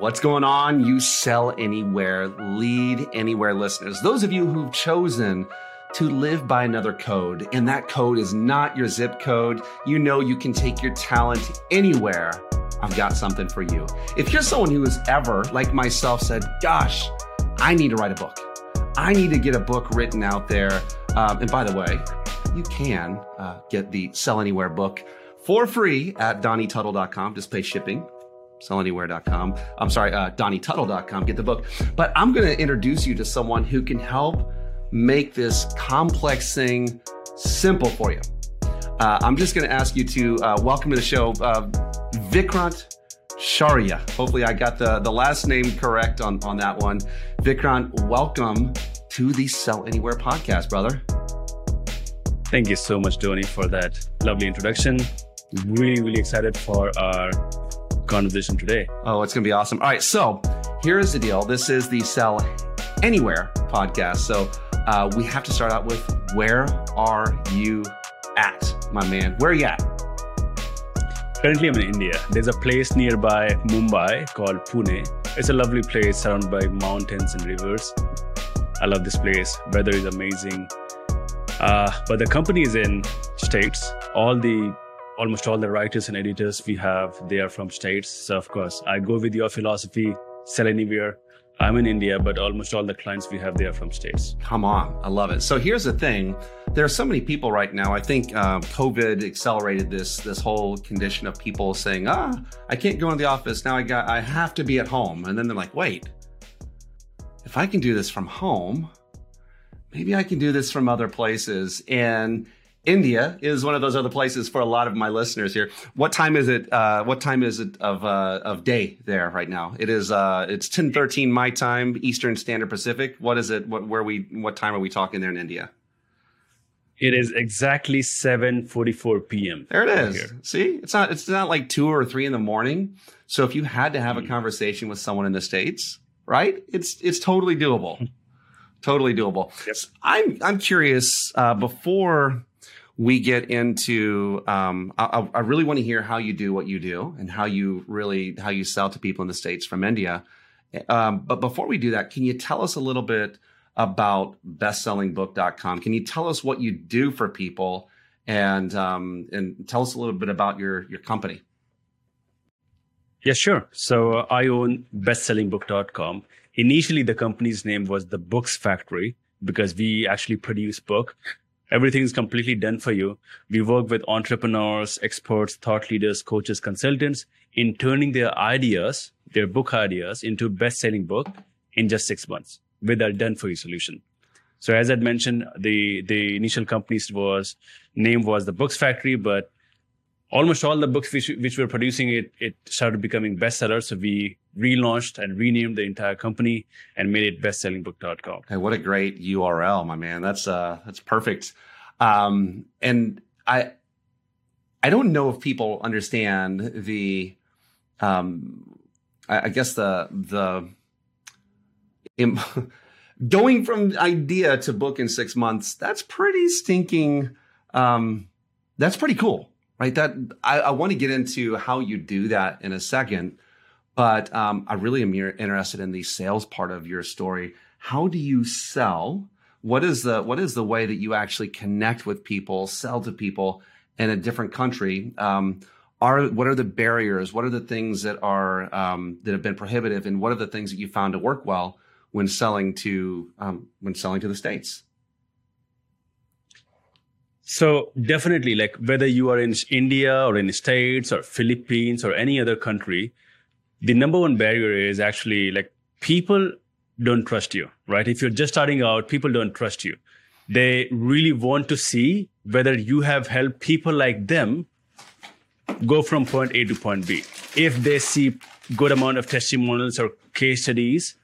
What's going on, you sell anywhere, lead anywhere listeners? Those of you who've chosen to live by another code, and that code is not your zip code, you know you can take your talent anywhere. I've got something for you. If you're someone who has ever, like myself, said, Gosh, I need to write a book, I need to get a book written out there. Um, and by the way, you can uh, get the Sell Anywhere book for free at donnietuttle.com. Just pay shipping sellanywhere.com. I'm sorry, uh, donnietuttle.com. Get the book. But I'm going to introduce you to someone who can help make this complex thing simple for you. Uh, I'm just going to ask you to uh, welcome to the show uh, Vikrant Shaurya. Hopefully, I got the, the last name correct on, on that one. Vikrant, welcome to the Sell Anywhere podcast, brother. Thank you so much, Donnie, for that lovely introduction. Really, really excited for our conversation today. Oh, it's going to be awesome. All right. So here's the deal this is the Sell Anywhere podcast. So uh, we have to start out with where are you at, my man? Where are you at? Currently, I'm in India. There's a place nearby Mumbai called Pune. It's a lovely place surrounded by mountains and rivers. I love this place. Weather is amazing. Uh, but the company is in states. All the almost all the writers and editors we have, they are from states. So of course, I go with your philosophy, sell anywhere. I'm in India, but almost all the clients we have, they are from states. Come on. I love it. So here's the thing. There are so many people right now. I think uh, COVID accelerated this, this whole condition of people saying, ah, I can't go in the office. Now I got, I have to be at home. And then they're like, wait, if I can do this from home, maybe I can do this from other places. And India is one of those other places for a lot of my listeners here. What time is it? Uh, what time is it of uh, of day there right now? It is. Uh, it's ten thirteen my time, Eastern Standard Pacific. What is it? What where we? What time are we talking there in India? It is exactly seven forty four p.m. There it is. Here. See, it's not. It's not like two or three in the morning. So if you had to have a hmm. conversation with someone in the states, right? It's it's totally doable. totally doable. Yes. I'm I'm curious. Uh, before we get into um, I, I, really want to hear how you do what you do and how you really how you sell to people in the states from india. Um, but before we do that can you tell us a little bit about bestsellingbook.com can you tell us what you do for people and um, and tell us a little bit about your your company? Yeah sure. So uh, i own bestsellingbook.com initially the company's name was the books factory because we actually produce book Everything is completely done for you. We work with entrepreneurs, experts, thought leaders, coaches, consultants in turning their ideas, their book ideas into best-selling book in just six months with our done for you solution. So as I'd mentioned, the, the initial company's was name was the books factory, but almost all the books which, which we're producing, it, it started becoming bestsellers. So we relaunched and renamed the entire company and made it bestsellingbook.com. Hey, what a great URL, my man. That's uh that's perfect. Um, and I I don't know if people understand the um I, I guess the the going from idea to book in six months, that's pretty stinking um that's pretty cool right? That I, I want to get into how you do that in a second, but um, I really am interested in the sales part of your story. How do you sell? What is the what is the way that you actually connect with people, sell to people in a different country? Um, are what are the barriers? What are the things that are um, that have been prohibitive, and what are the things that you found to work well when selling to um, when selling to the states? So definitely, like whether you are in India or in the States or Philippines or any other country, the number one barrier is actually like people don't trust you, right? If you're just starting out, people don't trust you. They really want to see whether you have helped people like them go from point A to point B. If they see good amount of testimonials or case studies,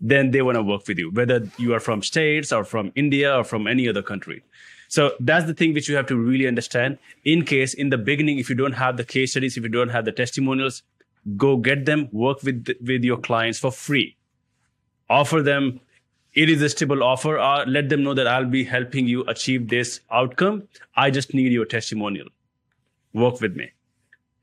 then they want to work with you, whether you are from states or from India or from any other country. So that's the thing which you have to really understand. In case in the beginning, if you don't have the case studies, if you don't have the testimonials, go get them, work with, with your clients for free. Offer them irresistible offer. Uh, let them know that I'll be helping you achieve this outcome. I just need your testimonial. Work with me.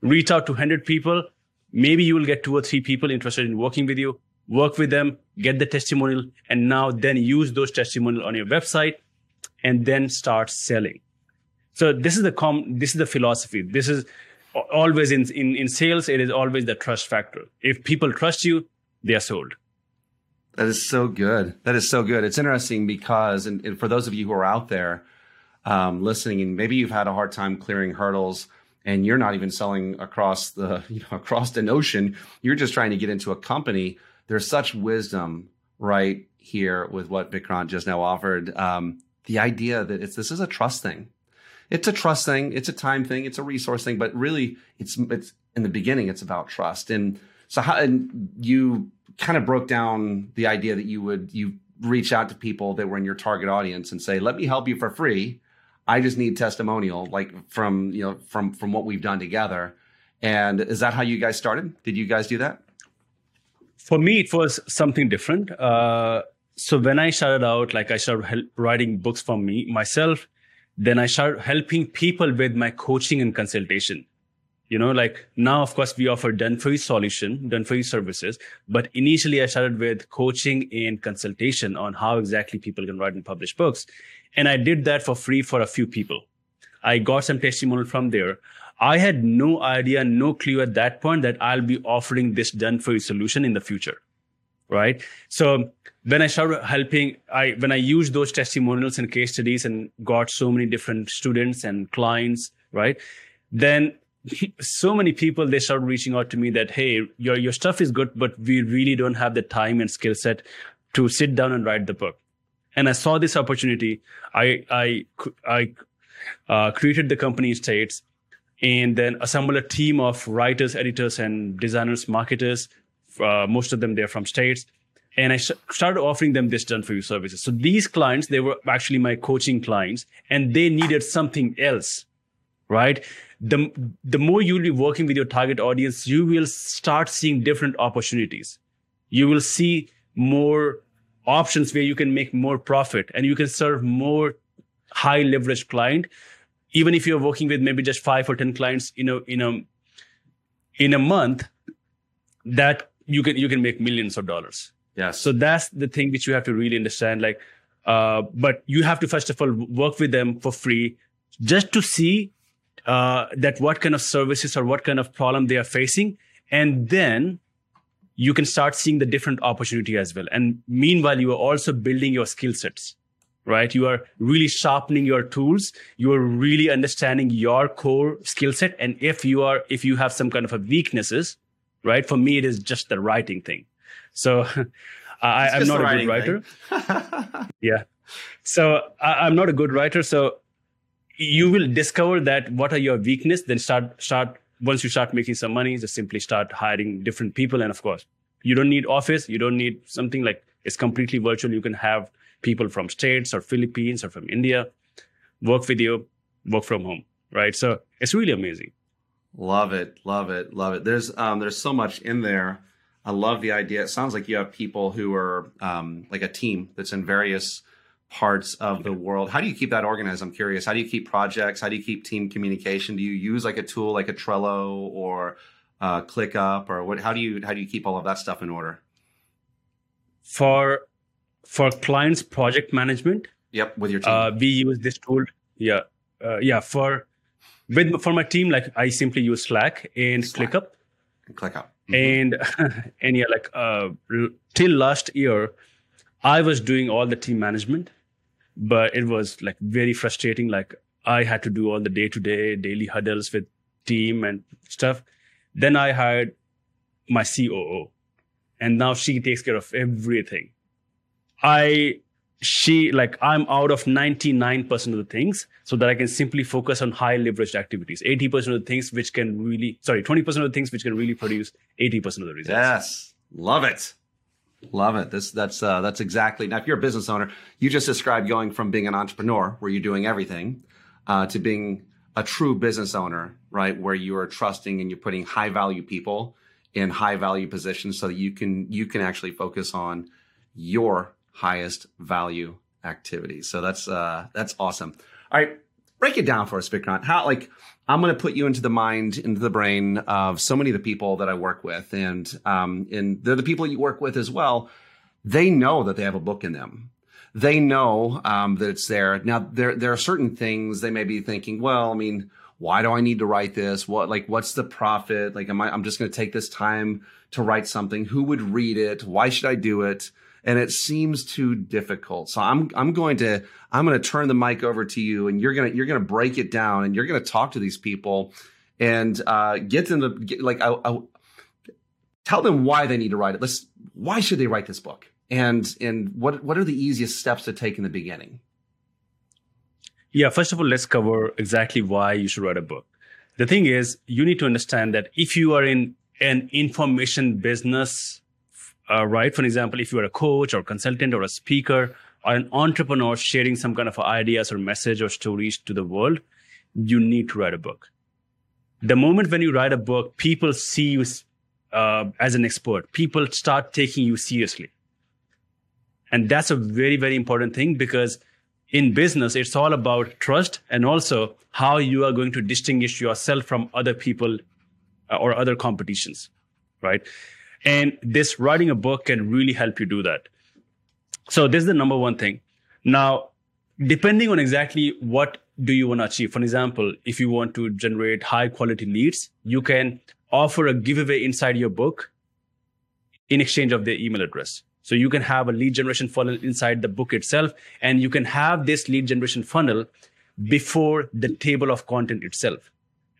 Reach out to 100 people. maybe you will get two or three people interested in working with you, work with them, get the testimonial, and now then use those testimonial on your website and then start selling. So this is the com this is the philosophy. This is always in, in, in sales, it is always the trust factor. If people trust you, they are sold. That is so good. That is so good. It's interesting because, and, and for those of you who are out there um, listening, and maybe you've had a hard time clearing hurdles, and you're not even selling across the you know across an ocean. You're just trying to get into a company. There's such wisdom right here with what Vikrant just now offered. Um, the idea that it's this is a trust thing. It's a trust thing. It's a time thing. It's a resource thing. But really, it's it's in the beginning. It's about trust. And so, how and you kind of broke down the idea that you would you reach out to people that were in your target audience and say, "Let me help you for free. I just need testimonial, like from you know from from what we've done together." And is that how you guys started? Did you guys do that? For me, it was something different. Uh, so when I started out, like I started writing books for me myself, then I started helping people with my coaching and consultation. You know like now of course we offer done for you solution done for you services but initially i started with coaching and consultation on how exactly people can write and publish books. And i did that for free for a few people. I got some testimonial from there. I had no idea no clue at that point that i'll be offering this done for you solution in the future right? So when i started helping i when i used those testimonials and case studies and got so many different students and clients right? Then so many people they started reaching out to me that hey your your stuff is good but we really don't have the time and skill set to sit down and write the book. And i saw this opportunity. I i i uh, created the company states and then assembled a team of writers editors and designers marketers uh, most of them they're from states and I started offering them this done for you services. So these clients, they were actually my coaching clients and they needed something else, right? the the more you'll be working with your target audience, you will start seeing different opportunities. You will see more options where you can make more profit and you can serve more high leverage client even if you're working with maybe just 5 or 10 clients you know in a in a month that you can you can make millions of dollars. Yeah so that's the thing which you have to really understand like uh, but you have to first of all work with them for free just to see uh, that what kind of services or what kind of problem they are facing. And then you can start seeing the different opportunity as well. And meanwhile you are also building your skill sets right? You are really sharpening your tools. You are really understanding your core skill set. And if you are if you have some kind of a weaknesses right? For me it is just the writing thing. So I, am not a good writer. yeah. So I, i'm not a good writer. So you will discover that what are your weakness then start start once you start making some money just simply start hiring different people. And of course you don't need office. You don't need something like it's completely virtual. You can have people from states or philippines or from india work with you work from home right? So it's really amazing love it love it love it there's um there's so much in there i love the idea it sounds like you have people who are um like a team that's in various parts of the world. How do you keep that organized? I'm curious. How do you keep projects? How do you keep team communication? Do you use like a tool like a Trello or uh, ClickUp or what? How do you how do you keep all of that stuff in order? For for clients project management. Yep, with your team. Uh, we use this tool. Yeah, uh, yeah. For with for my team, like I simply use Slack and Slack. ClickUp. And ClickUp. Mm-hmm. And and yeah, like uh, till last year, I was doing all the team management but it was like very frustrating. Like I had to do all the day to day daily huddles with team and stuff. Then I hired my COO and now she takes care of everything. I, she, like, I'm out of 99% of the things so that I can simply focus on high leveraged activities. 80% of the things which can really, sorry, 20% of the things which can really produce 80% of the results. Yes. Love it. Love it. This that's uh, that's exactly now. If you're a business owner, you just described going from being an entrepreneur where you're doing everything uh, to being a true business owner, right? Where you are trusting and you're putting high value people in high value positions so that you can you can actually focus on your highest value activities. So that's uh, that's awesome. All right, break it down for us, Vikrant. How like I'm going to put you into the mind, into the brain of so many of the people that I work with, and um, and they're the people you work with as well. They know that they have a book in them. They know um, that it's there. Now there there are certain things they may be thinking. Well, I mean, why do I need to write this? What like what's the profit? Like, am I? I'm just going to take this time to write something. Who would read it? Why should I do it? And it seems too difficult. So I'm I'm going to I'm going to turn the mic over to you, and you're gonna you're gonna break it down, and you're gonna talk to these people, and uh, get them to get, like I, I, tell them why they need to write it. Let's why should they write this book, and and what what are the easiest steps to take in the beginning? Yeah, first of all, let's cover exactly why you should write a book. The thing is, you need to understand that if you are in an information business uh, right? For example, if you are a coach or consultant or a speaker or an entrepreneur sharing some kind of ideas or message or stories to the world, you need to write a book. The moment when you write a book, people see you uh, as an expert. People start taking you seriously. And that's a very, very important thing because in business, it's all about trust and also how you are going to distinguish yourself from other people uh, or other competitions, right? And this writing a book can really help you do that. So this is the number one thing. Now, depending on exactly what do you want to achieve. For example, if you want to generate high quality leads, you can offer a giveaway inside your book in exchange of their email address. So you can have a lead generation funnel inside the book itself, and you can have this lead generation funnel before the table of content itself.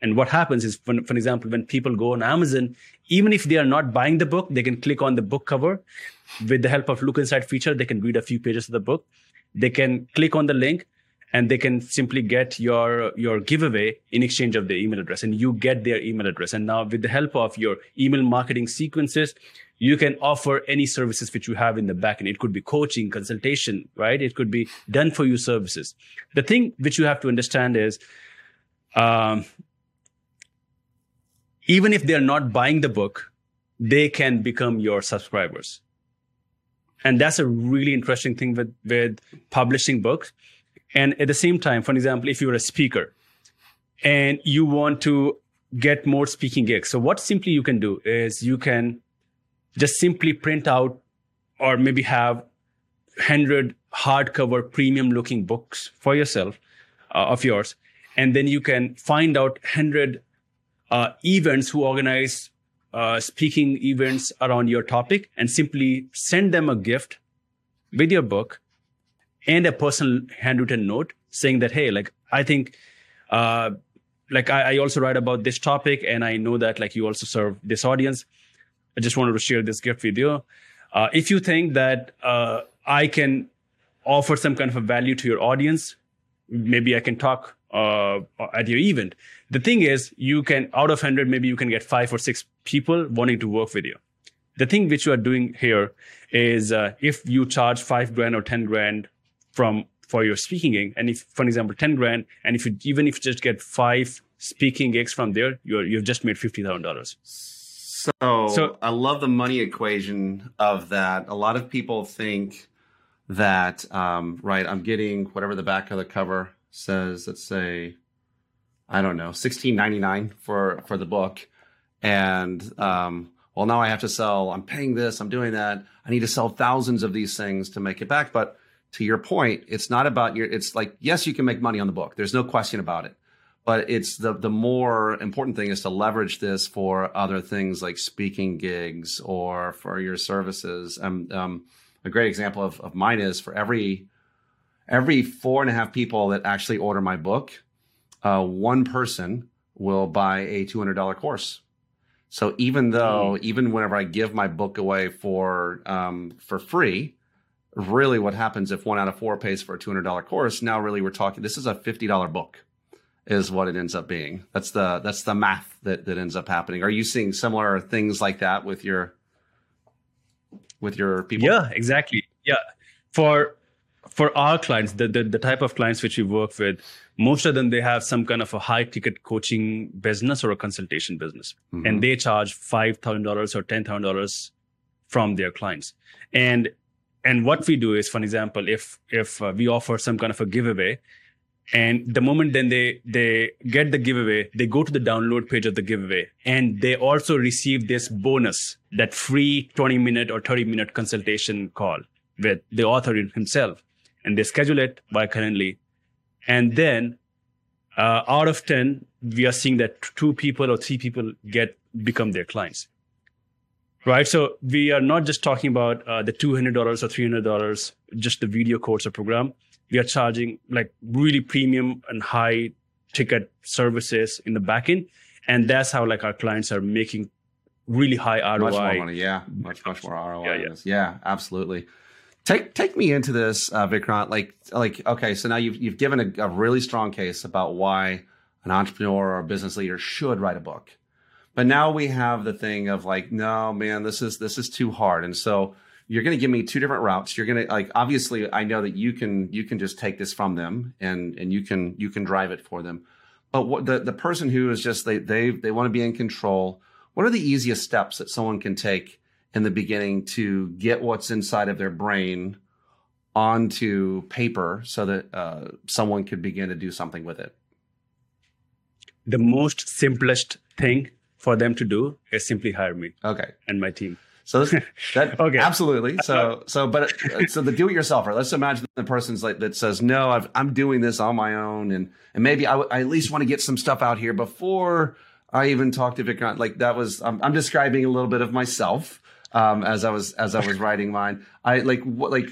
And what happens is, for, for example, when people go on Amazon, even if they are not buying the book, they can click on the book cover. With the help of Look Inside feature, they can read a few pages of the book. They can click on the link and they can simply get your your giveaway in exchange of their email address. And you get their email address. And now with the help of your email marketing sequences you can offer any services which you have in the back end. It could be coaching consultation right? It could be done for you services. The thing which you have to understand is um, even if they're not buying the book, they can become your subscribers. And that's a really interesting thing with, with publishing books. And at the same time, for example, if you're a speaker and you want to get more speaking gigs. So what simply you can do is you can just simply print out or maybe have 100 hardcover premium looking books for yourself uh, of yours. And then you can find out 100 uh, events who organize uh, speaking events around your topic and simply send them a gift with your book and a personal handwritten note saying that hey like i think uh, like I, I, also write about this topic and i know that like you also serve this audience. I just wanted to share this gift with you. Uh, if you think that uh, i can offer some kind of a value to your audience maybe i can talk uh, at your event. The thing is, you can out of hundred, maybe you can get five or six people wanting to work with you. The thing which you are doing here is uh, if you charge five grand or ten grand from for your speaking gig, and if, for example, ten grand, and if you even if you just get five speaking gigs from there, you're you've just made fifty thousand dollars. So, so I love the money equation of that. A lot of people think that um, right, I'm getting whatever the back of the cover says, let's say, I don't know, sixteen ninety nine for for the book, and um, well, now I have to sell. I'm paying this. I'm doing that. I need to sell thousands of these things to make it back. But to your point, it's not about your. It's like yes, you can make money on the book. There's no question about it. But it's the the more important thing is to leverage this for other things like speaking gigs or for your services. And um, a great example of, of mine is for every every four and a half people that actually order my book, uh, one person will buy a $200 course. So even though, mm. even whenever I give my book away for, um, for free, really what happens if one out of four pays for a $200 course, now really we're talking, this is a $50 book is what it ends up being. That's the, that's the math that, that ends up happening. Are you seeing similar things like that with your, with your people? Yeah, exactly. Yeah. For, for our clients, the, the, the type of clients which we work with, most of them they have some kind of a high ticket coaching business or a consultation business, mm-hmm. and they charge five thousand dollars or ten thousand dollars from their clients. And and what we do is, for example, if if uh, we offer some kind of a giveaway, and the moment then they they get the giveaway they go to the download page of the giveaway and they also receive this bonus that free 20 minute or 30 minute consultation call with the author himself and they schedule it by Calendly and then uh, out of 10 we are seeing that two people or three people get become their clients right so we are not just talking about uh, the $200 or $300 just the video course or program we are charging like really premium and high ticket services in the backend. And that's how like our clients are making really high ROI. Much more money, yeah. Much, much more ROI. Yeah, yeah. yeah absolutely. Take take me into this, uh, Vikrant. Like like okay, so now you've you've given a, a really strong case about why an entrepreneur or a business leader should write a book. But now we have the thing of like, no, man, this is this is too hard. And so you're going to give me two different routes you're going to like obviously i know that you can you can just take this from them and and you can you can drive it for them but what the the person who is just they they they want to be in control what are the easiest steps that someone can take in the beginning to get what's inside of their brain onto paper so that uh, someone could begin to do something with it the most simplest thing for them to do is simply hire me okay and my team so this, that okay. absolutely. So so but so the do-it-yourselfer. Let's imagine the person's like that says, "No, i am doing this on my own, and and maybe I, I, at least want to get some stuff out here before I even talk to Vikrant." Like that was I'm, I'm describing a little bit of myself um, as I was as I was writing mine. I like what like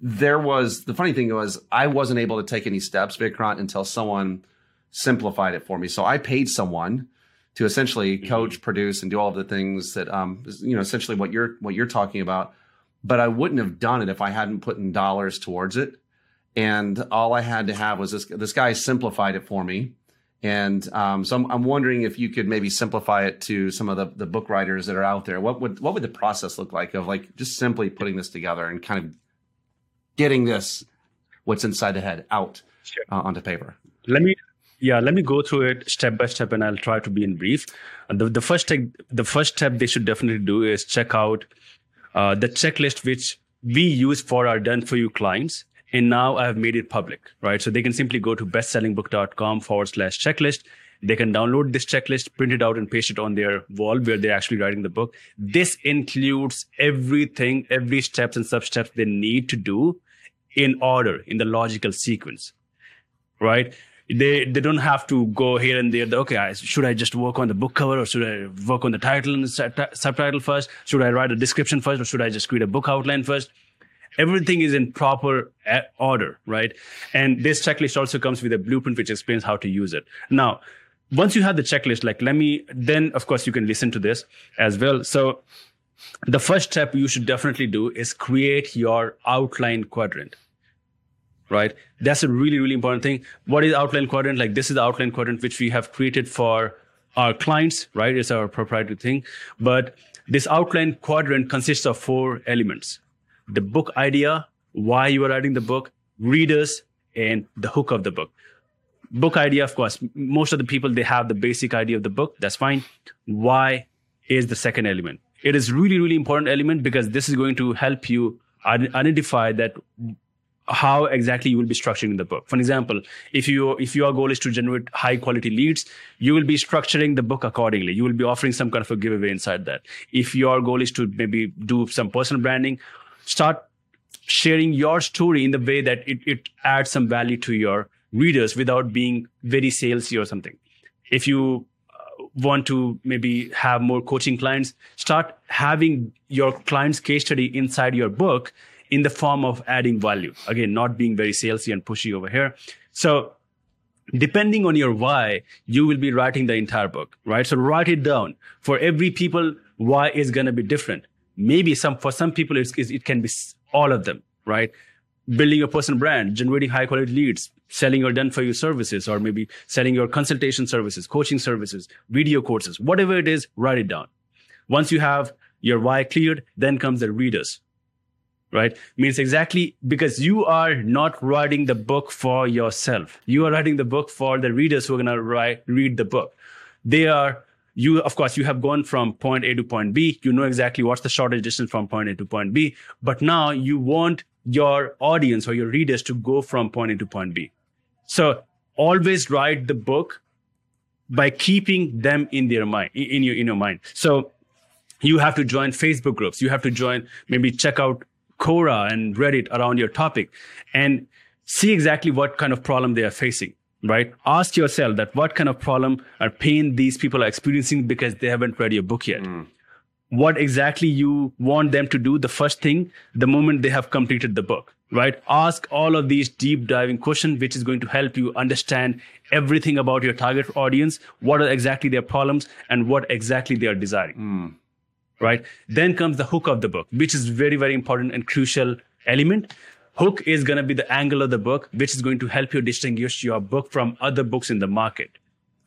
there was the funny thing was I wasn't able to take any steps, Vikrant, until someone simplified it for me. So I paid someone to essentially mm-hmm. coach, produce, and do all of the things that um, you know, essentially what you're what you're talking about. But I wouldn't have done it if I hadn't put in dollars towards it. And all I had to have was this. This guy simplified it for me, and um, so I'm, I'm, wondering if you could maybe simplify it to some of the, the book writers that are out there. What would what would the process look like of like just simply putting this together and kind of getting this what's inside the head out sure. uh, onto paper? Let me yeah, let me go through it step by step, and I'll try to be in brief. The the first step, the first step they should definitely do is check out uh, the checklist which we use for our done for you clients. And now I have made it public, right? So they can simply go to bestsellingbook.com forward slash checklist. They can download this checklist, print it out, and paste it on their wall where they're actually writing the book. This includes everything, every steps and sub steps they need to do in order, in the logical sequence, right? they they don't have to go here and there. Okay, I, should I just work on the book cover or should I work on the title and the subtitle first? Should I write a description first or should I just create a book outline first? Everything is in proper uh, order, right? And this checklist also comes with a blueprint which explains how to use it. Now, once you have the checklist, like let me, then of course you can listen to this as well. So the first step you should definitely do is create your outline quadrant right? That's a really, really important thing. What is outline quadrant? Like this is the outline quadrant which we have created for our clients, right? It's our proprietary thing. But this outline quadrant consists of four elements. The book idea, why you are writing the book, readers, and the hook of the book. Book idea, of course, most of the people, they have the basic idea of the book. That's fine. Why is the second element. It is really, really important element because this is going to help you identify that how exactly you will be structuring the book. For example, if you if your goal is to generate high quality leads, you will be structuring the book accordingly. You will be offering some kind of a giveaway inside that. If your goal is to maybe do some personal branding, start sharing your story in the way that it, it adds some value to your readers without being very salesy or something. If you uh, want to maybe have more coaching clients, start having your client's case study inside your book in the form of adding value. Again, not being very salesy and pushy over here. So depending on your why, you will be writing the entire book, right? So write it down. For every people, why is going to be different. Maybe some, for some people, it's, it can be all of them, right? Building your personal brand, generating high quality leads, selling your done for you services, or maybe selling your consultation services, coaching services, video courses, whatever it is, write it down. Once you have your why cleared, then comes the readers right means exactly because you are not writing the book for yourself you are writing the book for the readers who are going to read the book they are you of course you have gone from point a to point b you know exactly what's the shortest distance from point a to point b but now you want your audience or your readers to go from point a to point b So always write the book by keeping them in their mind, in your in your mind. So you have to join Facebook groups. You have to join, maybe check out Quora and Reddit around your topic and see exactly what kind of problem they are facing, right? Ask yourself that what kind of problem or pain these people are experiencing because they haven't read your book yet. Mm. What exactly you want them to do the first thing the moment they have completed the book, right? Ask all of these deep diving questions, which is going to help you understand everything about your target audience, what are exactly their problems and what exactly they are desiring. Mm right? Then comes the hook of the book, which is very, very important and crucial element. Hook is going to be the angle of the book, which is going to help you distinguish your book from other books in the market.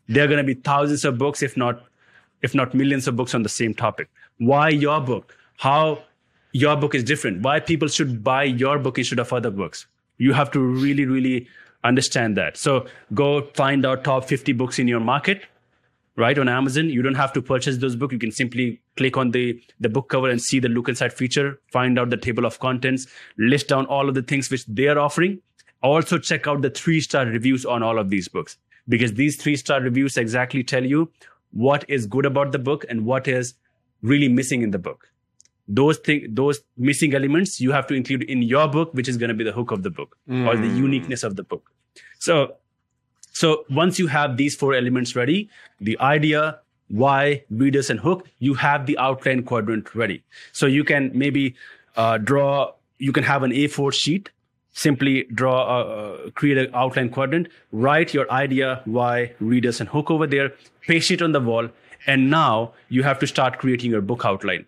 There are going to be thousands of books, if not, if not millions of books on the same topic. Why your book? How your book is different? Why people should buy your book instead of other books? You have to really, really understand that. So go find out top 50 books in your market right on amazon you don't have to purchase those books you can simply click on the the book cover and see the look inside feature find out the table of contents list down all of the things which they are offering also check out the three star reviews on all of these books because these three star reviews exactly tell you what is good about the book and what is really missing in the book those thing those missing elements you have to include in your book which is going to be the hook of the book mm. or the hmm. uniqueness of the book so so once you have these four elements ready, the idea, why, readers, and hook, you have the outline quadrant ready. So you can maybe uh, draw, you can have an A4 sheet, simply draw, uh, uh, create an outline quadrant, write your idea, why, readers, and hook over there, paste it on the wall, and now you have to start creating your book outline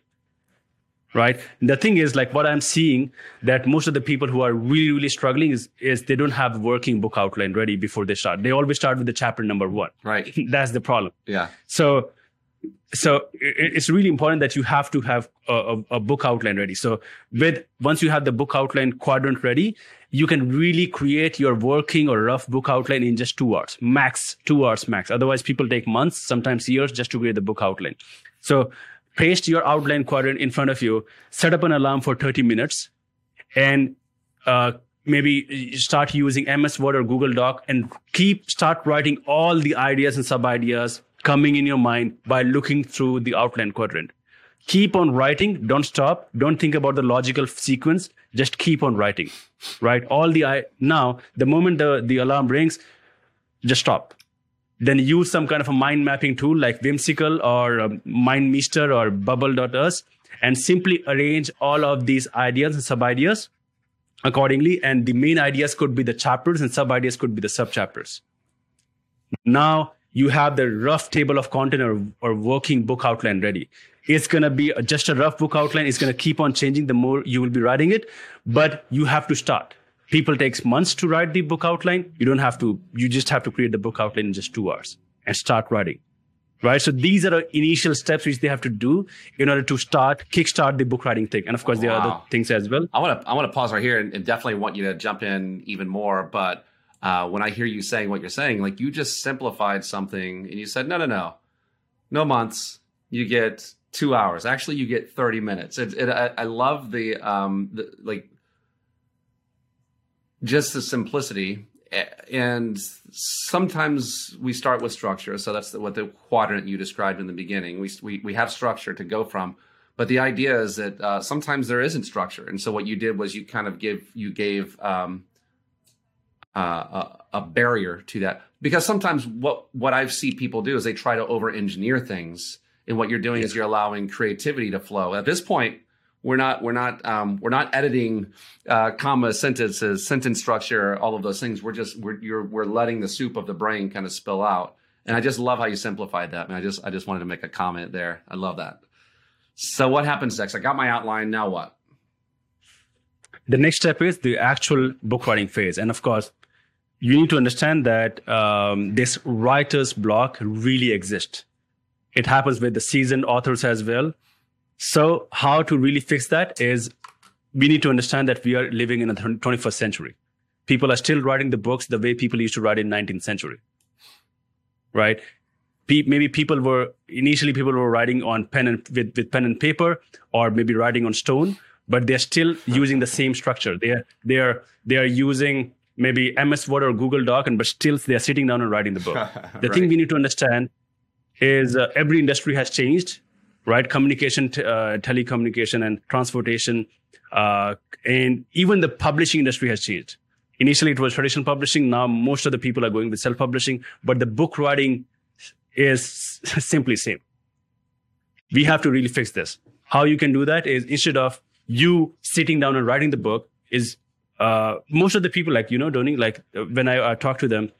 right? The thing is like what i'm seeing that most of the people who are really really struggling is is they don't have working book outline ready before they start. They always start with the chapter number one. Right. That's the problem. Yeah. So so it's really important that you have to have a, a, a, book outline ready. So with once you have the book outline quadrant ready you can really create your working or rough book outline in just two hours max two hours max. Otherwise people take months sometimes years just to create the book outline. So paste your outline quadrant in front of you, set up an alarm for 30 minutes, and uh, maybe start using MS Word or Google Doc and keep start writing all the ideas and sub ideas coming in your mind by looking through the outline quadrant. Keep on writing. Don't stop. Don't think about the logical sequence. Just keep on writing. Right. All the I now the moment the the alarm rings, just stop then use some kind of a mind mapping tool like Whimsical or um, MindMeister or Bubble.us and simply arrange all of these ideas and sub ideas accordingly. And the main ideas could be the chapters and sub ideas could be the sub chapters. Now you have the rough table of content or, or working book outline ready. It's going to be just a rough book outline. It's going to keep on changing the more you will be writing it, but you have to start people takes months to write the book outline. You don't have to you just have to create the book outline in just two hours and start writing right? So these are the initial steps which they have to do in order to start kickstart the book writing thing. And of course wow. there are other things as well. I want to i want to pause right here and, and, definitely want you to jump in even more. But uh, when i hear you saying what you're saying like you just simplified something and you said no no no. No months. You get two hours. Actually you get 30 minutes. It, it, I, I, love the um the, like just the simplicity and sometimes we start with structure. So that's what the quadrant you described in the beginning. We, we, we have structure to go from but the idea is that uh, sometimes there isn't structure. And so what you did was you kind of give you gave um, uh, a, a, barrier to that. Because sometimes what what i see people do is they try to over engineer things. And what you're doing yeah. is you're allowing creativity to flow. At this point we're not we're not um, we're not editing uh, comma sentences sentence structure all of those things. We're just we're you're, we're letting the soup of the brain kind of spill out. And i just love how you simplified that. And i just i just wanted to make a comment there. I love that. So what happens next? I got my outline. Now what? The next step is the actual book writing phase. And of course you need to understand that um, this writer's block really exists. It happens with the seasoned authors as well so, how to really fix that is we need to understand that we are living in the 21st century. People are still writing the books the way people used to write in 19th century, right? maybe people were initially people were writing on pen and with, with pen and paper, or maybe writing on stone, but they're still using the same structure. They are they are they are using maybe ms word or google doc and but still they're sitting down and writing the book the Right. thing we need to understand is uh, every industry has changed right? Communication t- uh, telecommunication and transportation uh, and even the publishing industry has changed. Initially it was traditional publishing. Now most of the people are going with self-publishing but the book writing is simply same. We have to really fix this. How you can do that is instead of you sitting down and writing the book is uh, most of the people like you know Donnie, like when I uh, talk to them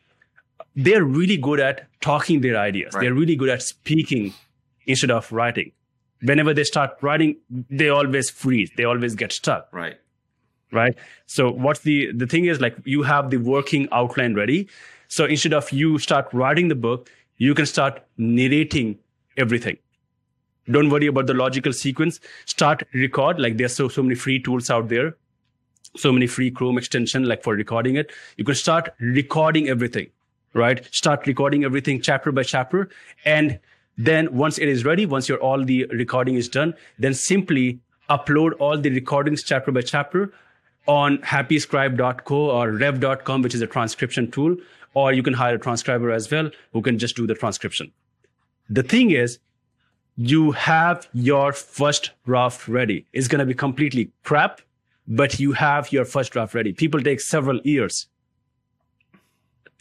they're really good at talking their ideas. Right. they're really good at speaking instead of writing. Whenever they start writing they always freeze. They always get stuck. Right. right? So what's the the thing is like you have the working outline ready. So instead of you start writing the book you can start narrating everything. Don't worry about the logical sequence. Start record. Like there's so so many free tools out there. So many free chrome extension like for recording it. You can start recording everything right? Start recording everything chapter by chapter. And then once it is ready once your all the recording is done then simply upload all the recordings chapter by chapter on happyscribe.co or rev.com which is a transcription tool or you can hire a transcriber as well who can just do the transcription. The thing is you have your first draft ready. It's going to be completely crap but you have your first draft ready. People take several years.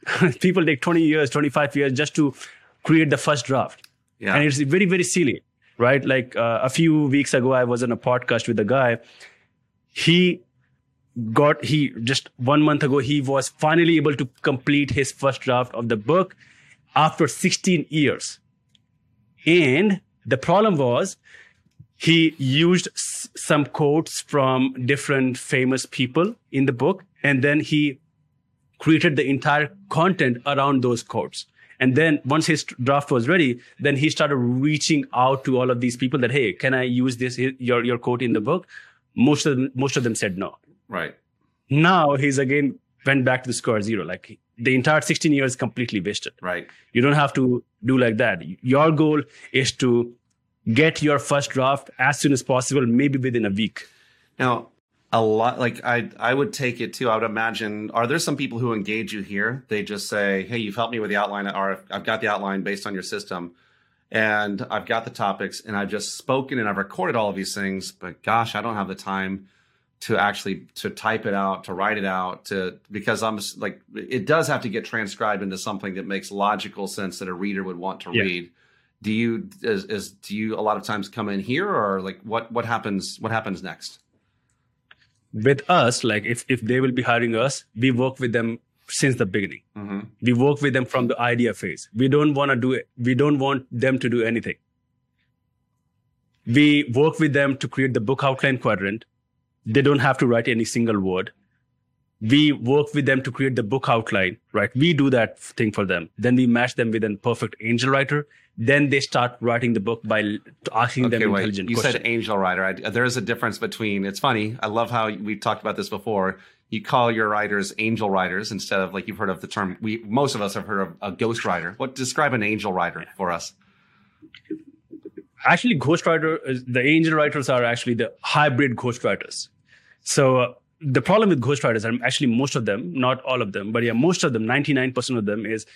People take 20 years 25 years just to create the first draft Yeah. and it's very very silly right? Like uh, a few weeks ago i was on a podcast with a guy. He got he just one month ago he was finally able to complete his first draft of the book after 16 years. And the problem was he used s- some quotes from different famous people in the book and then he created the entire content around those quotes and then once his draft was ready then he started reaching out to all of these people that hey can i use this your your quote in the book? Most of them, most of them said no. Right. now he's again went back to the square zero. Like the entire 16 years completely wasted. Right. you don't have to do like that. Your goal is to get your first draft as soon as possible maybe within a week. Now, a lot like I I would take it too. I would imagine are there some people who engage you here? They just say, "Hey, you've helped me with the outline or I've got the outline based on your system and I've got the topics and I've just spoken and I've recorded all of these things, but gosh, I don't have the time to actually to type it out, to write it out, to because I'm like it does have to get transcribed into something that makes logical sense that a reader would want to Yeah. read." Do you is, is do you a lot of times come in here or like what what happens what happens next? With us like if, if they will be hiring us we work with them since the beginning. Mm-hmm. we work with them from the idea phase. We don't want to do it we don't want them to do anything. We work with them to create the book outline quadrant. They don't have to write any single word we work with them to create the book outline right we do that thing for them then we match them with a perfect angel writer then they start writing the book by asking them Okay, wait. intelligent You questions said angel writer. I, there is a difference between. It's funny. I love how we've talked about this before. You call your writers angel writers instead of like you've heard of the term. We most of us have heard of a ghost writer. What describe an angel writer for us? actually ghostwriter is the angel writers are actually the hybrid ghost writers. so uh, the problem with ghostwriters are actually most of them not all of them but yeah most of them 99% of them is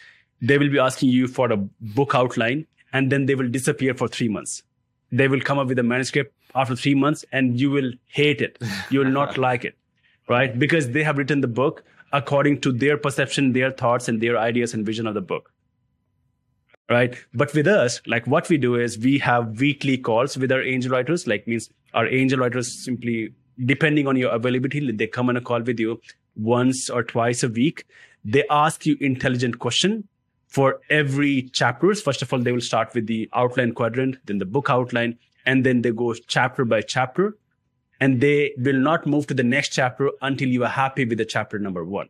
they will be asking you for a book outline and then they will disappear for three months. They will come up with a manuscript after three months and you will hate it. You will not like it right? Because they have written the book according to their perception their thoughts and their ideas and vision of the book right? But with us like what we do is we have weekly calls with our angel writers like means our angel writers simply depending on your availability they come on a call with you once or twice a week. They ask you intelligent question for every chapters. First of all they will start with the outline quadrant then the book outline and then they go chapter by chapter. And they will not move to the next chapter until you are happy with the chapter number one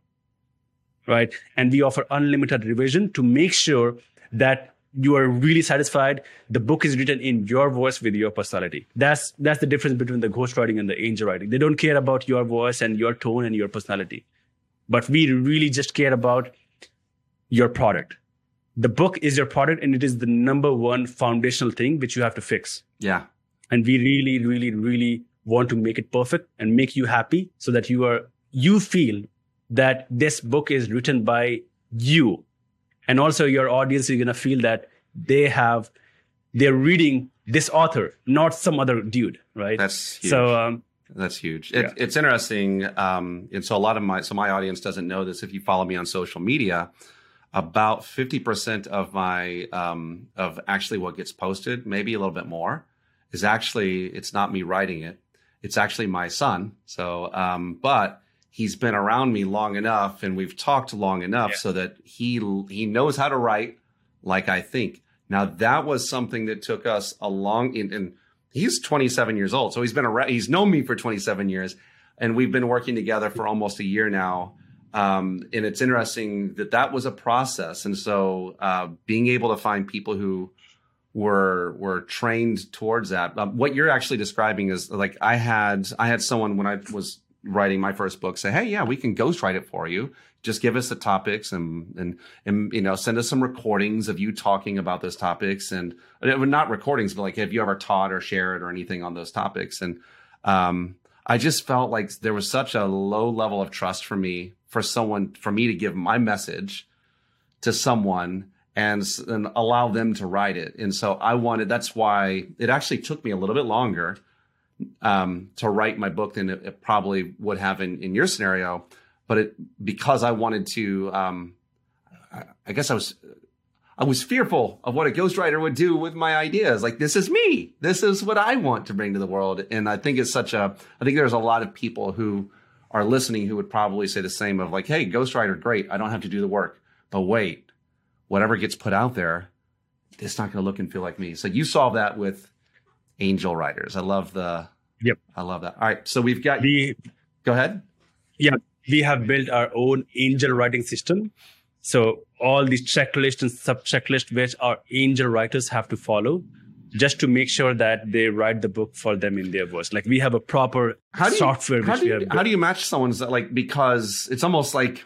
right? And we offer unlimited revision to make sure that you are really satisfied. The book is written in your voice with your personality. That's that's the difference between the ghostwriting and the angel writing they don't care about your voice and your tone and your personality. But we really just care about your product. The book is your product and it is the number one foundational thing which you have to fix. Yeah. and we really really really want to make it perfect and make you happy so that you are you feel that this book is written by you. And also your audience is going to feel that they have, they're reading this author, not some other dude, right? That's huge. So, um, that's huge. Yeah. It's interesting. Um, and so a lot of my, so my audience doesn't know this. If you follow me on social media, about 50% of my, um, of actually what gets posted, maybe a little bit more is actually, it's not me writing it. It's actually my son. So, um, but he's been around me long enough and we've talked long enough Yeah. so that he, he knows how to write like I think. Now that was something that took us a long, and, and he's 27 years old. So he's been around, he's known me for 27 years and we've been working together for almost a year now. Um, and it's interesting that that was a process. And so, uh, being able to find people who were, were trained towards that, um, what you're actually describing is like, I had, I had someone when I was writing my first book say, Hey, yeah, we can ghostwrite it for you. Just give us the topics and, and, and, you know, send us some recordings of you talking about those topics and uh, not recordings, but like, have you ever taught or shared or anything on those topics? And, um, I just felt like there was such a low level of trust for me, for someone, for me to give my message to someone and, and allow them to write it. And so I wanted, that's why it actually took me a little bit longer um, to write my book than it, it probably would have in, in your scenario. But it, because I wanted to, um, I, I guess I was, I was fearful of what a ghostwriter would do with my ideas. Like, this is me. This is what I want to bring to the world. And I think it's such a, I think there's a lot of people who are listening who would probably say the same of like, Hey, ghostwriter, great. I don't have to do the work, but wait, whatever gets put out there, it's not going to look and feel like me. So you solve that with angel writers. I love the, Yep. I love that. All right. So we've got, we, go ahead. Yeah. We have built our own angel writing system. So all these checklists and sub checklists which our angel writers have to follow just to make sure that they write the book for them in their voice. Like we have a proper How do you, software how which do we you, how do you match someone's like because it's almost like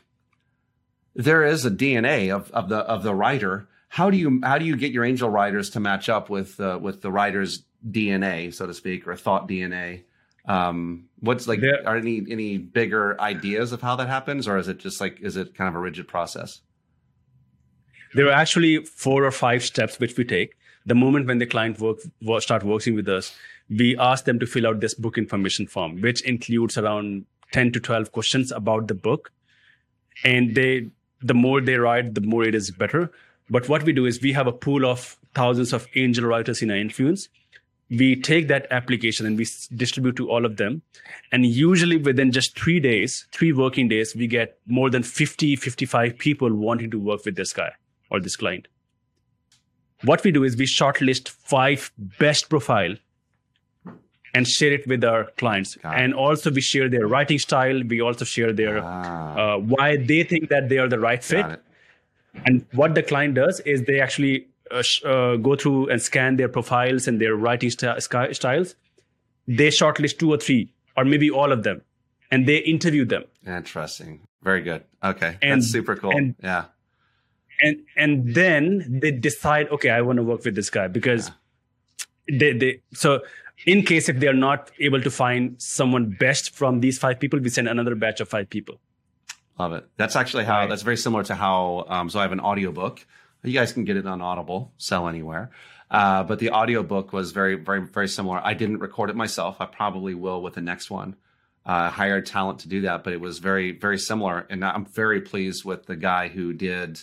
there is a DNA of, of the of the writer. How do you how do you get your angel writers to match up with uh, with the writer's DNA, so to speak, or thought DNA? Um, what's like There- are any any bigger ideas of how that happens, or is it just like is it kind of a rigid process? there are actually four or five steps which we take. The moment when the client work, wo- start working with us, we ask them to fill out this book information form, which includes around 10 to 12 questions about the book. And they, the more they write, the more it is better. But what we do is we have a pool of thousands of angel writers in our influence. We take that application and we distribute to all of them. And usually within just three days, three working days, we get more than 50, 55 people wanting to work with this guy or this client. What we do is we shortlist five best profile and share it with our clients. Got it. And also we share their writing style. We also share their Ah, uh, why they think that they are the right fit. it. And what the client does is they actually uh, uh, go through and scan their profiles and their writing st- styles. They shortlist two or three, or maybe all of them, and they interview them. Interesting. Very good. Okay, And- that's super cool. and- yeah. and and then they decide okay i want to work with this guy because they they so in case if they're not able to find someone best from these five people we send another batch of five people Love it. That's actually how. Right. That's very similar to how. Um, so I have an audiobook. You guys can get it on Audible, sell anywhere. Uh, but the audiobook was very, very, very similar. I didn't record it myself. I probably will with the next one. Uh, hired talent to do that, but it was very, very similar. And I'm very pleased with the guy who did,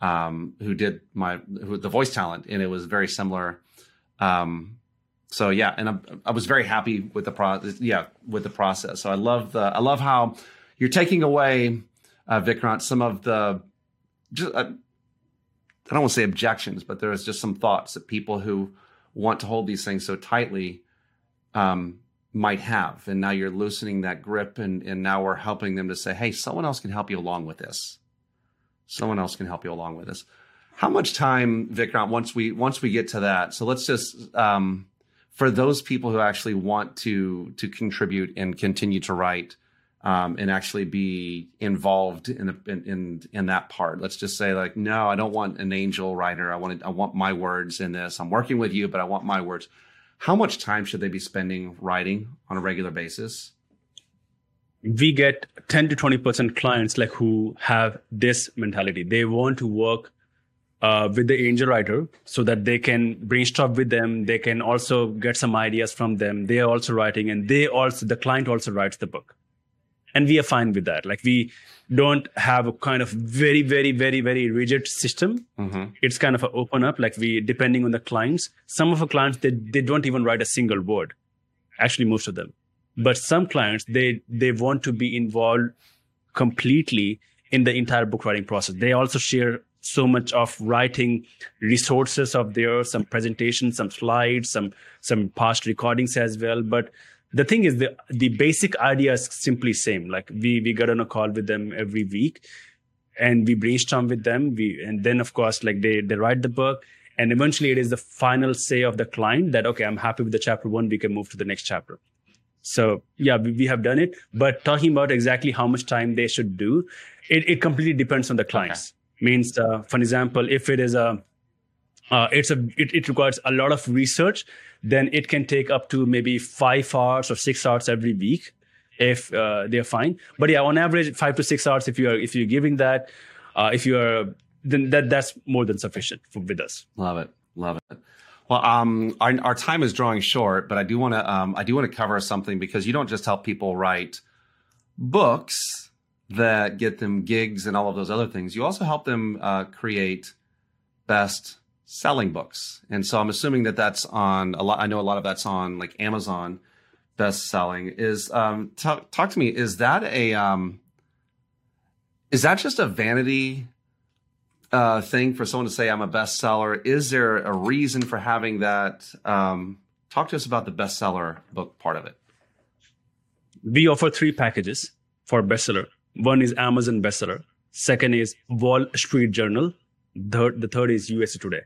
um, who did my who, the voice talent, and it was very similar. Um, so yeah, and I'm, I was very happy with the pro. Yeah, with the process. So I love the. I love how you're taking away, uh, Vikrant, some of the. Just, uh, I don't want to say objections, but there's just some thoughts that people who want to hold these things so tightly um, might have, and now you're loosening that grip, and and now we're helping them to say, hey, someone else can help you along with this. Someone else can help you along with this. How much time, Vikrant? Once we once we get to that, so let's just um, for those people who actually want to to contribute and continue to write um, and actually be involved in, in in in that part. Let's just say like, no, I don't want an angel writer. I want I want my words in this. I'm working with you, but I want my words. How much time should they be spending writing on a regular basis? we get 10 to 20% clients like who have this mentality. They want to work uh, with the angel writer so that they can brainstorm with them. They can also get some ideas from them. They are also writing and they also, the client also writes the book. And we are fine with that. Like we don't have a kind of very, very, very, very rigid system. Mm-hmm. It's kind of an open up, like we, depending on the clients, some of our clients, they, they don't even write a single word. Actually, most of them. But some clients, they, they want to be involved completely in the entire book writing process. They also share so much of writing resources of theirs, some presentations, some slides, some some past recordings as well. But the thing is the the basic idea is simply same. Like we we get on a call with them every week and we brainstorm with them. We and then of course like they they write the book and eventually it is the final say of the client that okay, I'm happy with the chapter one, we can move to the next chapter. So yeah, we, we have done it. But talking about exactly how much time they should do, it, it completely depends on the clients. Okay means uh, for example if it is a uh, it's a it, it requires a lot of research. Then it can take up to maybe five hours or six hours every week if uh, they're fine. But yeah on average five to six hours if you're if you're giving that uh, if you're then that that's more than sufficient for, with us. Love it. Love it. Well um our, our time is drawing short but i do want to um i do want to cover something because you don't just help people write books that get them gigs and all of those other things. You also help them uh, create best selling books. And so I'm assuming that that's on a lot. I know a lot of that's on like Amazon best selling is um, talk, talk to me. Is that a, um, is that just a vanity uh, thing for someone to say I'm a bestseller? Is there a reason for having that? Um, talk to us about the bestseller book part of it. We offer three packages for bestseller. One is Amazon bestseller. Second is Wall Street Journal. Third, the third is USA Today.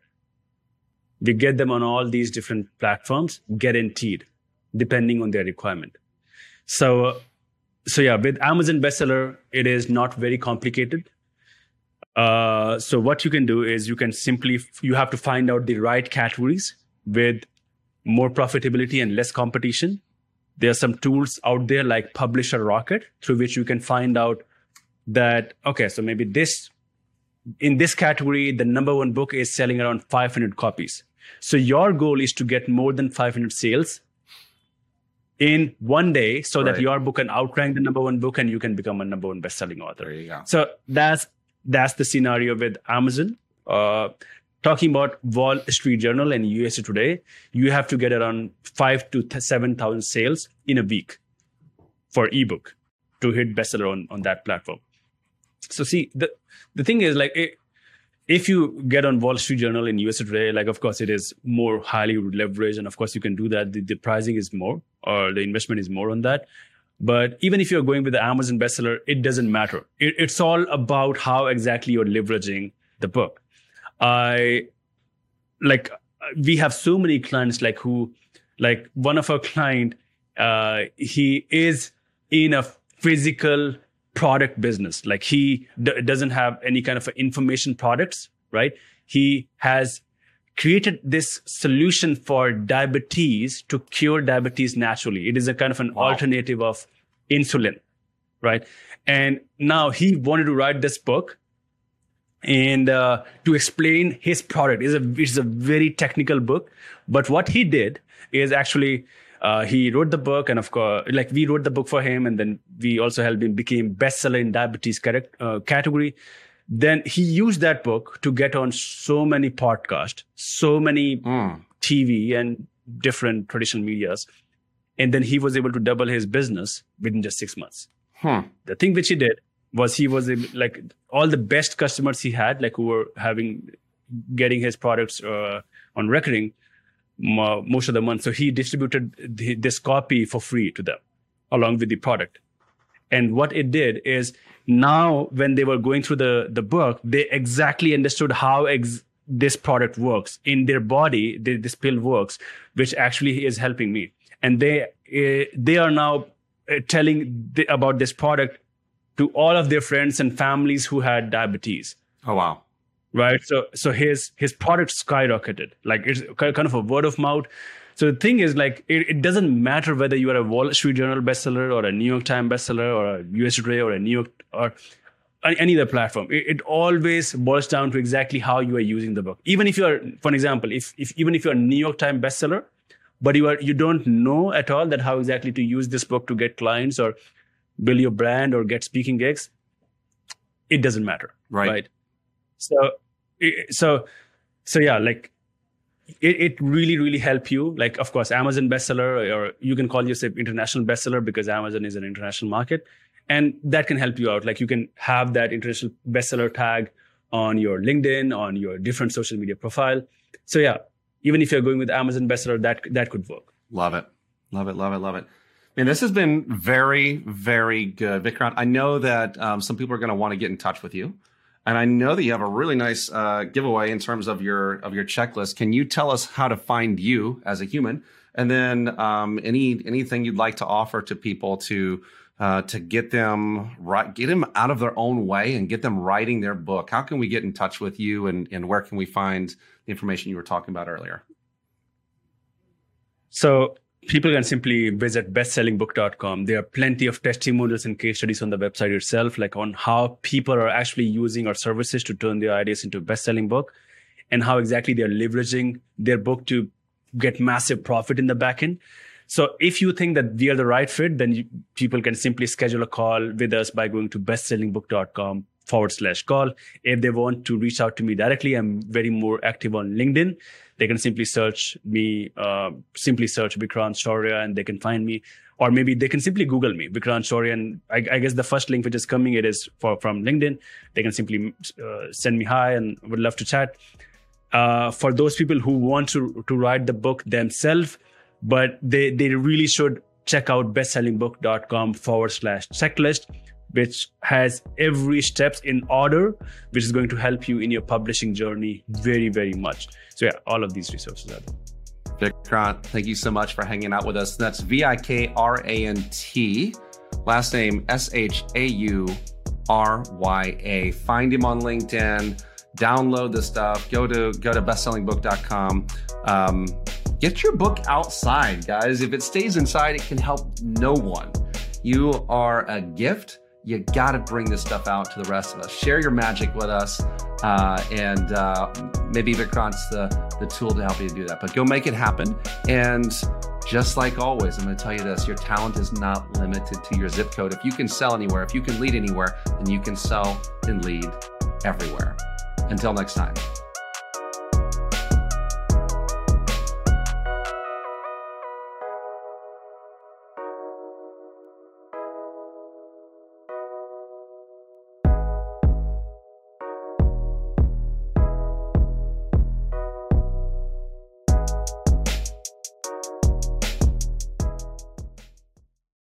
We get them on all these different platforms, guaranteed, depending on their requirement. So, so yeah, with Amazon bestseller, it is not very complicated. Uh, so what you can do is you can simply you have to find out the right categories with more profitability and less competition there are some tools out there like Publisher Rocket through which you can find out that, okay, so maybe this, in this category, the number one book is selling around 500 copies. So your goal is to get more than 500 sales in one day so right. that your book can outrank the number one book and you can become a number one best-selling author. There you go. So that's that's the scenario with Amazon. Uh, talking about Wall Street Journal and USA Today, you have to get around five to seven thousand sales in a week for ebook to hit bestseller on, on that platform. So see the the thing is like it, if you get on Wall Street Journal in USA Today, like of course it is more highly leveraged, and of course you can do that. The, the pricing is more, or the investment is more on that. But even if you're going with the Amazon bestseller, it doesn't matter. It, it's all about how exactly you're leveraging the book. I like we have so many clients like who like one of our client uh, he is in a physical product business like he d- doesn't have any kind of information products right he has created this solution for diabetes to cure diabetes naturally it is a kind of an wow. alternative of insulin right and now he wanted to write this book and uh, to explain his product. is a it's a very technical book, but what he did is actually uh, he wrote the book, and of course, like we wrote the book for him, and then we also helped him became bestseller in diabetes correct, uh, category. Then he used that book to get on so many podcasts, so many mm. TV and different traditional medias, and then he was able to double his business within just six months. Hmm. The thing which he did was he was like all the best customers he had, like who were having getting his products uh, on reckoning most of the month. So he distributed the, this copy for free to them along with the product. And what it did is now when they were going through the, the book, they exactly understood how ex- this product works in their body. The, this pill works, which actually is helping me. And they, uh, they are now uh, telling the, about this product to all of their friends and families who had diabetes. Oh wow. Right. So so his his product skyrocketed. Like it's kind of a word of mouth. So the thing is, like, it, it doesn't matter whether you are a Wall Street Journal bestseller or a New York Times bestseller or a US Today or a New York or any other platform. It, it, always boils down to exactly how you are using the book. Even if you are, for example, if, if even if you're a New York Times bestseller, but you are you don't know at all that how exactly to use this book to get clients or build your brand or get speaking gigs, it doesn't matter, right? right? So, so, so yeah, like it, it really really help you. Like of course amazon bestseller or you can call yourself international bestseller because amazon is an international market. And that can help you out. Like you can have that international bestseller tag on your linkedin on your different social media profile. So yeah even if you're going with amazon bestseller that that could work. Love it. Love it love it love it. Man, this has been very, very good. Vikrant, I know that um, some people are going to want to get in touch with you. And I know that you have a really nice uh, giveaway in terms of your of your checklist. Can you tell us how to find you as a human, and then um, any anything you'd like to offer to people to uh, to get them right, get them out of their own way, and get them writing their book? How can we get in touch with you, and and where can we find the information you were talking about earlier? So people can simply visit bestsellingbook.com. There are plenty of testimonials and case studies on the website itself, like on how people are actually using our services to turn their ideas into a best-selling book and how exactly they're leveraging their book to get massive profit in the back end. So if you think that we are the right fit, then you, people can simply schedule a call with us by going to bestsellingbook.com forward slash call. If they want to reach out to me directly, I'm very more active on LinkedIn they can simply search me, uh, simply search Vikrant Shaurya and they can find me. Or maybe they can simply Google me, Vikrant Shaurya. And I, I, guess the first link which is coming, it is for, from LinkedIn. They can simply uh, send me hi and would love to chat. Uh, for those people who want to, to write the book themselves, but they, they really should check out bestsellingbook.com forward slash checklist which has every steps in order, which is going to help you in your publishing journey very, very much. So yeah, all of these resources are there. Vikrant, thank you so much for hanging out with us. That's V I K R A N T, last name S H A U R Y A. Find him on LinkedIn. Download the stuff. Go to go to bestsellingbook.com. Um, get your book outside, guys. If it stays inside, it can help no one. You are a gift you got to bring this stuff out to the rest of us. Share your magic with us, uh, and uh, maybe Vikrant's the the tool to help you do that. But go make it happen. And just like always, I'm going to tell you this: your talent is not limited to your zip code. If you can sell anywhere, if you can lead anywhere, then you can sell and lead everywhere. Until next time.